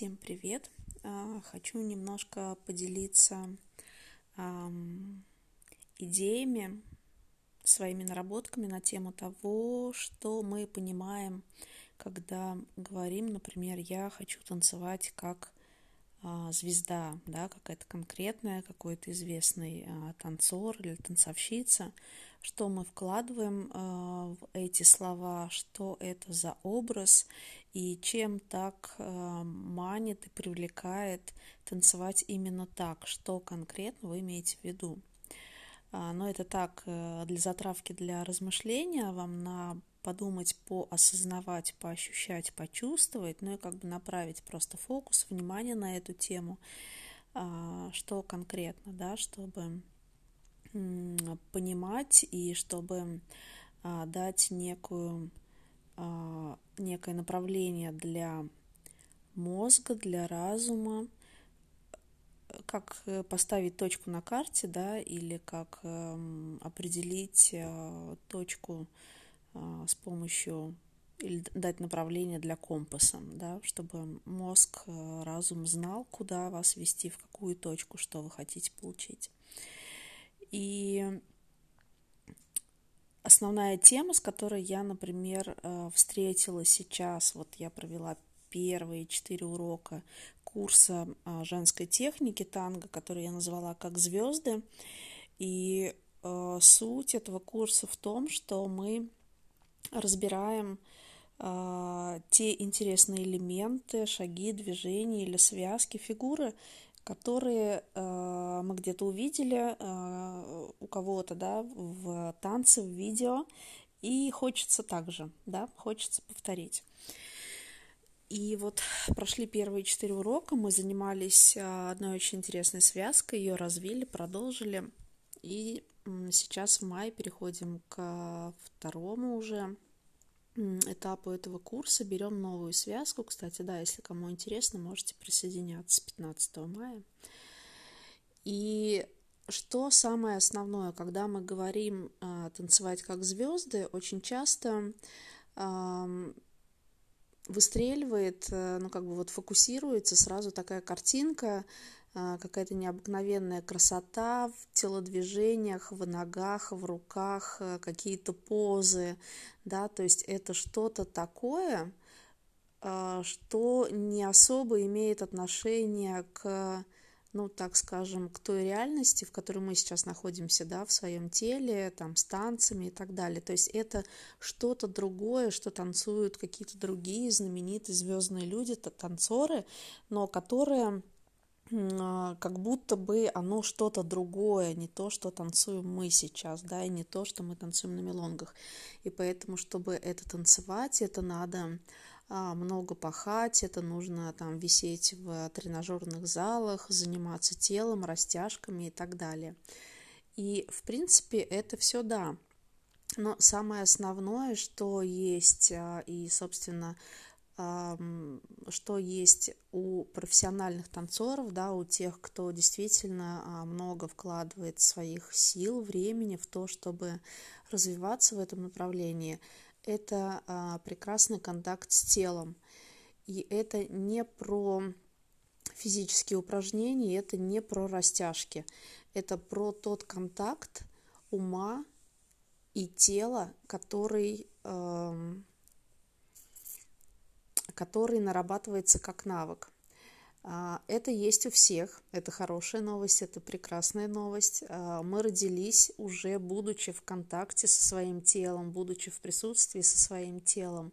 Всем привет! А, хочу немножко поделиться идеями, своими наработками на тему того, что мы понимаем, когда говорим, например, я хочу танцевать как а, звезда, да, какая-то конкретная, какой-то известный а, танцор или танцовщица, что мы вкладываем в эти слова, что это за образ и чем так э, манит и привлекает танцевать именно так, что конкретно вы имеете в виду. А, но это так, э, для затравки, для размышления, вам на подумать, поосознавать, поощущать, почувствовать, ну и как бы направить просто фокус, внимание на эту тему, а, что конкретно, да, чтобы понимать и чтобы а, дать некую а, некое направление для мозга, для разума, как э, поставить точку на карте, да, или как эм, определить э, точку э, с помощью или дать направление для компаса, да, чтобы мозг, разум знал, куда вас вести, в какую точку, что вы хотите получить. И основная тема, с которой я, например, э, встретила сейчас, вот я провела первые четыре урока курса э, женской техники танго, который я назвала как звезды. И э, суть этого курса в том, что мы разбираем те интересные элементы, шаги, движения или связки, фигуры, которые э, мы где-то увидели э, у кого-то, да, в танце, в видео, и хочется также, да, хочется повторить. И вот прошли первые четыре урока, мы занимались э, одной очень интересной связкой, ее развили, продолжили, и сейчас в мае переходим к второму уже этапу этого курса берем новую связку. Кстати, да, если кому интересно, можете присоединяться 15 мая. И что самое основное, когда мы говорим э, танцевать как звезды, очень часто выстреливает, э, ну как бы вот фокусируется сразу такая картинка а, какая-то необыкновенная красота в телодвижениях, в ногах, в руках, э, какие-то позы, да, то есть это что-то такое, а, что не особо имеет отношение к, ну, так скажем, к той реальности, в которой мы сейчас находимся, да, в своем теле, там, с танцами и так далее. То есть это что-то другое, что танцуют какие-то другие знаменитые звездные люди, танцоры, но которые а, как будто бы оно что-то другое, не то, что танцуем мы сейчас, да, и не то, что мы танцуем на мелонгах. И поэтому, чтобы это танцевать, это надо а, много пахать, это нужно там висеть в тренажерных залах, заниматься телом, растяжками и так далее. И, в принципе, это все да. Но самое основное, что есть, а, и, собственно, что есть у профессиональных танцоров, да, у тех, кто действительно а, много вкладывает своих сил, времени в то, чтобы развиваться в этом направлении, это а, прекрасный контакт с телом. И это не про физические упражнения, это не про растяжки, это про тот контакт ума и тела, который который нарабатывается как навык. А, это есть у всех, это хорошая новость, это прекрасная новость. А, мы родились уже будучи в контакте со своим телом, будучи в присутствии со своим телом.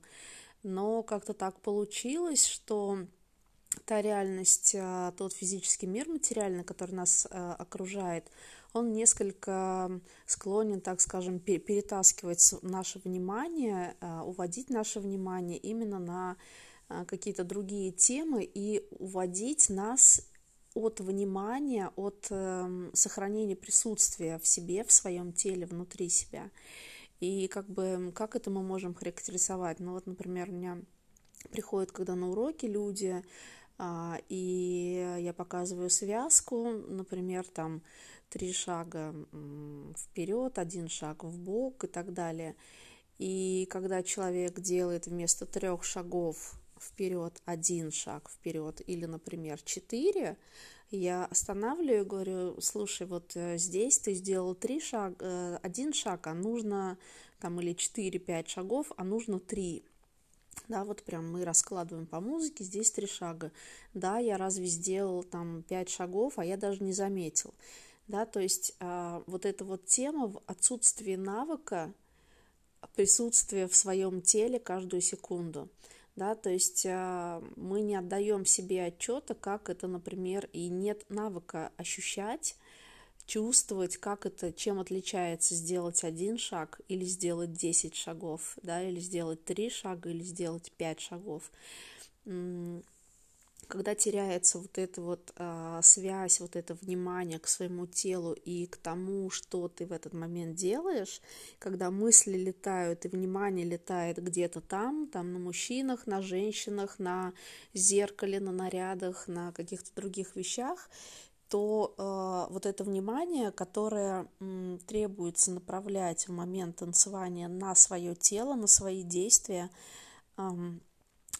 Но как-то так получилось, что та реальность, а, тот физический мир материальный, который нас окружает, он несколько склонен, так скажем, перетаскивать наше внимание, уводить наше внимание именно на какие-то другие темы и уводить нас от внимания, от э, сохранения присутствия в себе, в своем теле, внутри себя. И как бы как это мы можем характеризовать? Ну вот, например, у меня приходят, когда на уроки люди, э, и я показываю связку, например, там три шага вперед, один шаг в бок и так далее. И когда человек делает вместо трех шагов вперед, один шаг вперед, или, например, четыре, я останавливаю и говорю, слушай, вот э, здесь ты сделал три шага, э, один шаг, а нужно там или четыре-пять шагов, а нужно три. Да, вот прям мы раскладываем по музыке, здесь три шага. Да, я разве сделал там пять шагов, а я даже не заметил. Да, то есть а, вот эта вот тема в отсутствии навыка, присутствия в своем теле каждую секунду да, то есть а, мы не отдаем себе отчета, как это, например, и нет навыка ощущать, чувствовать, как это, чем отличается сделать один шаг или сделать 10 шагов, да, или сделать три шага, или сделать пять шагов когда теряется вот эта вот а, связь, вот это внимание к своему телу и к тому, что ты в этот момент делаешь, когда мысли летают и внимание летает где-то там, там на мужчинах, на женщинах, на зеркале, на нарядах, на каких-то других вещах, то э, вот это внимание, которое м, требуется направлять в момент танцевания на свое тело, на свои действия, эм,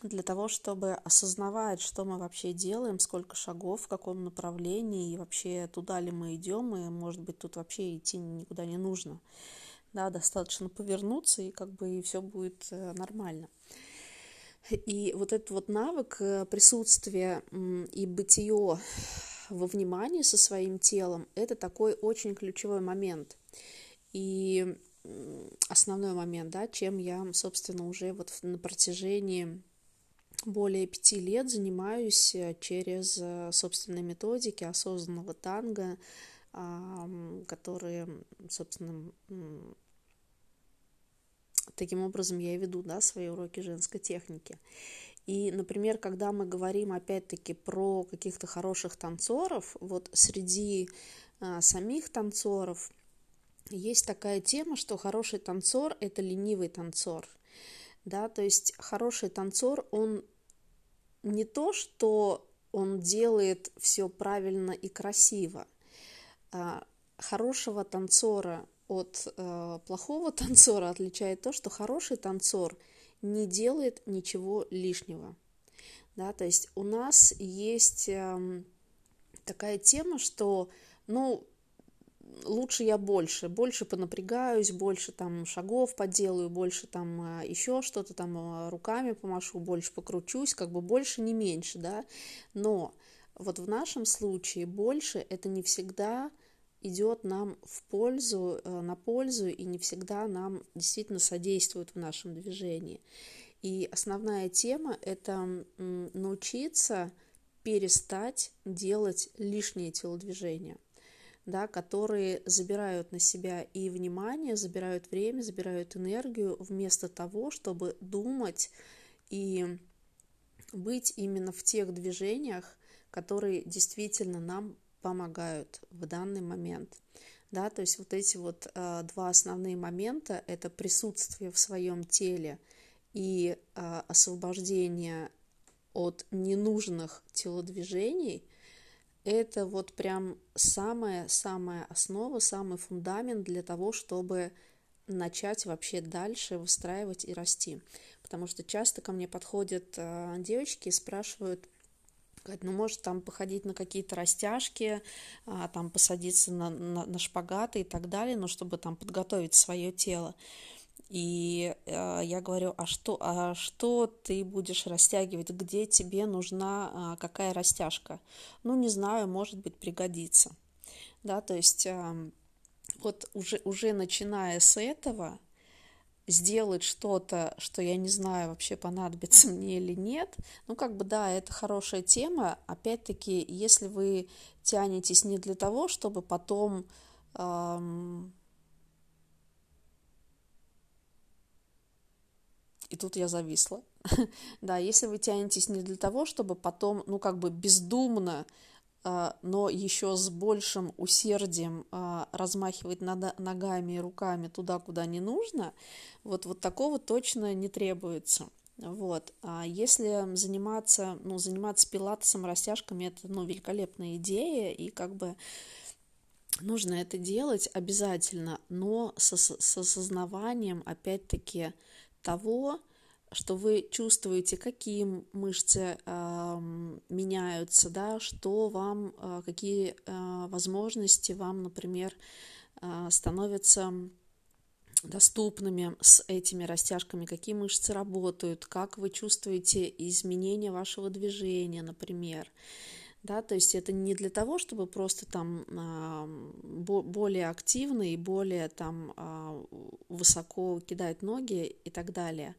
для того, чтобы осознавать, что мы вообще делаем, сколько шагов, в каком направлении, и вообще туда ли мы идем, и, может быть, тут вообще идти никуда не нужно. Да, достаточно повернуться, и как бы и все будет э, нормально. И вот этот вот навык э, присутствия и бытие во внимании со своим телом, это такой очень ключевой момент. И основной момент, да, чем я, собственно, уже вот на протяжении более пяти лет занимаюсь э, через э, собственные методики осознанного танго, которые, собственно, таким образом я и веду да, свои уроки женской техники. И, например, когда мы говорим опять-таки про каких-то хороших танцоров, вот среди а, самих танцоров есть такая тема, что хороший танцор – это ленивый танцор. Да, то есть хороший танцор, он не то, что он делает все правильно и красиво. А хорошего танцора от э, плохого танцора отличает то, что хороший танцор не делает ничего лишнего. Да, то есть у нас есть э, такая тема, что, ну, лучше я больше, больше понапрягаюсь, больше там шагов поделаю, больше там а, еще что-то там а, руками помашу, больше покручусь, как бы больше не меньше, да, но вот в нашем случае больше это не всегда идет нам в пользу, э, на пользу и не всегда нам действительно содействует в нашем движении. И основная тема – это научиться перестать делать лишние телодвижения да, которые забирают на себя и внимание, забирают время, забирают энергию, вместо того, чтобы думать и быть именно в тех движениях, которые действительно нам помогают в данный момент. Да, то есть вот эти вот э, два основные момента – это присутствие в своем теле и э, освобождение от ненужных телодвижений – это вот прям самая-самая основа, самый фундамент для того, чтобы начать вообще дальше выстраивать и расти. Потому что часто ко мне подходят э, девочки и спрашивают, ну, может, там походить на какие-то растяжки, э, там посадиться на, на, на шпагаты и так далее, но чтобы там подготовить свое тело. И э, я говорю, а что, а что ты будешь растягивать? Где тебе нужна э, какая растяжка? Ну, не знаю, может быть, пригодится. Да, то есть э, вот уже, уже начиная с этого, сделать что-то, что я не знаю, вообще понадобится мне или нет. Ну, как бы, да, это хорошая тема. Опять-таки, если вы тянетесь не для того, чтобы потом эм, И тут я зависла. да, если вы тянетесь не для того, чтобы потом, ну, как бы бездумно, а, но еще с большим усердием а, размахивать ногами и руками туда, куда не нужно, вот, вот такого точно не требуется. Вот. А если заниматься, ну, заниматься пилатесом, растяжками, это, ну, великолепная идея, и как бы нужно это делать обязательно, но с, с осознаванием, опять-таки, того, что вы чувствуете, какие мышцы э, меняются, да, что вам, э, какие э, возможности вам, например, э, становятся доступными с этими растяжками, какие мышцы работают, как вы чувствуете изменения вашего движения, например. Да, то есть это не для того, чтобы просто там более активно и более там а, высоко кидать ноги и так далее,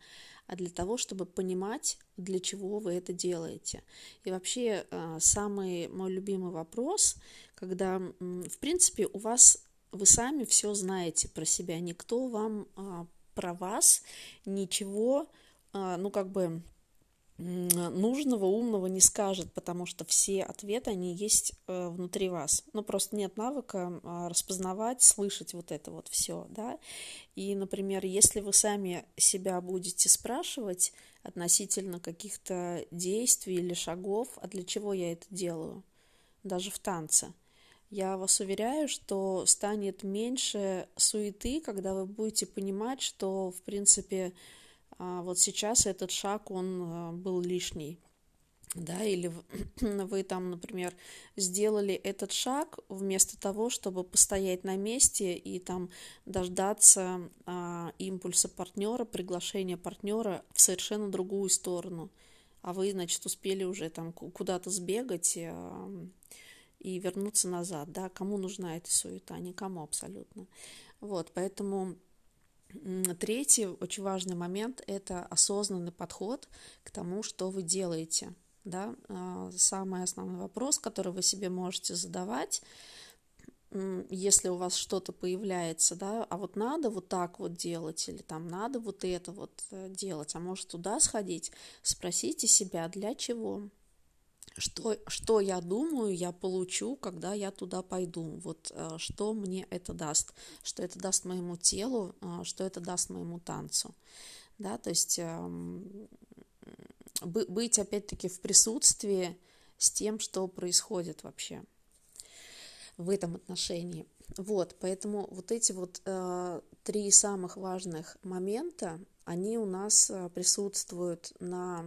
а для того, чтобы понимать, для чего вы это делаете. И вообще а, самый мой любимый вопрос, когда, в принципе, у вас вы сами все знаете про себя, никто вам а, про вас ничего, а, ну как бы нужного, умного не скажет, потому что все ответы, они есть э, внутри вас. Ну, просто нет навыка а, распознавать, слышать вот это вот все, да. И, например, если вы сами себя будете спрашивать относительно каких-то действий или шагов, а для чего я это делаю, даже в танце – я вас уверяю, что станет меньше суеты, когда вы будете понимать, что, в принципе, а, вот сейчас этот шаг, он а, был лишний. Да, или вы там, например, сделали этот шаг вместо того, чтобы постоять на месте и там дождаться а, импульса партнера, приглашения партнера в совершенно другую сторону. А вы, значит, успели уже там куда-то сбегать, а, и вернуться назад, да, кому нужна эта суета, никому абсолютно. Вот, поэтому третий очень важный момент – это осознанный подход к тому, что вы делаете, да, а, самый основной вопрос, который вы себе можете задавать, если у вас что-то появляется, да, а вот надо вот так вот делать, или там надо вот это вот э, делать, а может туда сходить, спросите себя, для чего, что, что я думаю, я получу, когда я туда пойду. Вот э, что мне это даст, что это даст моему телу, э, что это даст моему танцу. Да, то есть эм, быть опять-таки в присутствии с тем, что происходит вообще в этом отношении. Вот, поэтому вот эти вот э, три самых важных момента, они у нас присутствуют на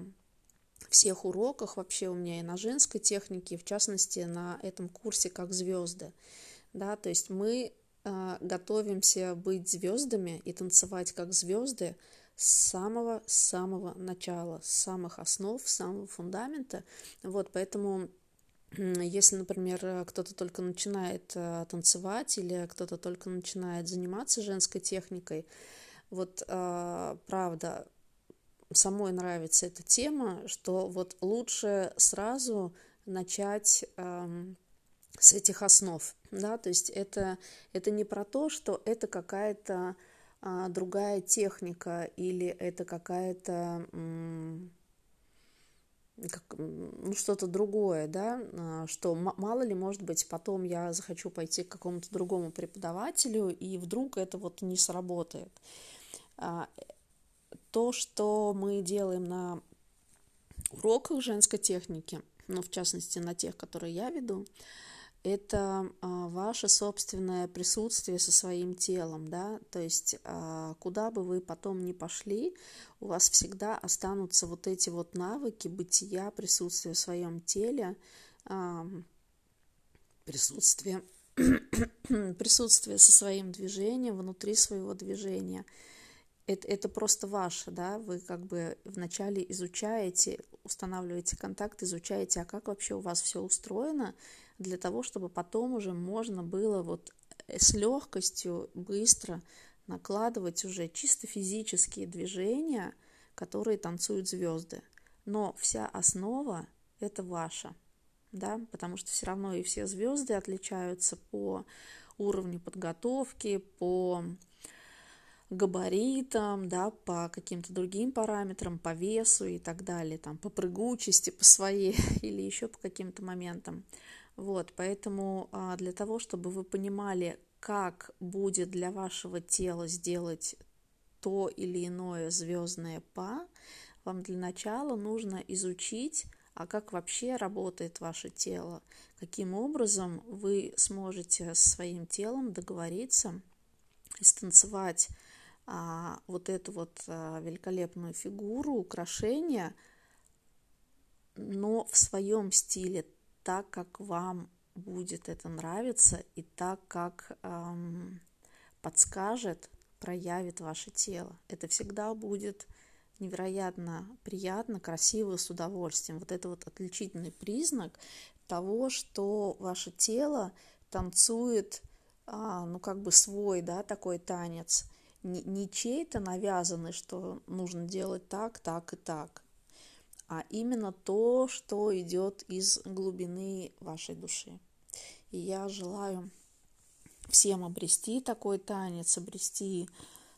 всех уроках вообще у меня и на женской технике, в частности на этом курсе как звезды. Да, то есть мы э, готовимся быть звездами и танцевать как звезды с самого самого начала, с самых основ, с самого фундамента. Вот, поэтому если, например, кто-то только начинает э, танцевать или кто-то только начинает заниматься женской техникой, вот э, правда, самой нравится эта тема, что вот лучше сразу начать эм, с этих основ, да, то есть это, это не про то, что это какая-то э, другая техника или это какая-то как, ну, что-то другое, да, а, что мало ли, может быть, потом я захочу пойти к какому-то другому преподавателю, и вдруг это вот не сработает. То, что мы делаем на уроках женской техники, ну, в частности, на тех, которые я веду, это а, ваше собственное присутствие со своим телом, да, то есть а, куда бы вы потом ни пошли, у вас всегда останутся вот эти вот навыки бытия, присутствия в своем теле, а, присутствие, присутствие со своим движением, внутри своего движения – это, это просто ваше, да, вы как бы вначале изучаете, устанавливаете контакт, изучаете, а как вообще у вас все устроено, для того, чтобы потом уже можно было вот э, с легкостью, быстро накладывать уже чисто физические движения, которые танцуют звезды. Но вся основа – это ваша, да, потому что все равно и все звезды отличаются по уровню подготовки, по габаритам, да, по каким-то другим параметрам, по весу и так далее, там, по прыгучести, по своей или еще по каким-то моментам. Вот, поэтому а, для того, чтобы вы понимали, как будет для вашего тела сделать то или иное звездное па, вам для начала нужно изучить, а как вообще работает ваше тело, каким образом вы сможете с своим телом договориться и станцевать а, вот эту вот а, великолепную фигуру, украшения, но в своем стиле, так как вам будет это нравиться и так как эм, подскажет, проявит ваше тело. Это всегда будет невероятно приятно, красиво, с удовольствием. Вот это вот отличительный признак того, что ваше тело танцует, а, ну как бы свой, да, такой танец, не, не чей-то навязанный, что нужно делать так, так и так, а именно то, что идет из глубины вашей души. И я желаю всем обрести такой танец, обрести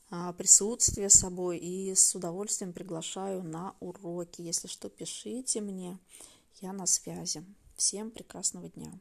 а, присутствие с собой и с удовольствием приглашаю на уроки. Если что, пишите мне, я на связи. Всем прекрасного дня.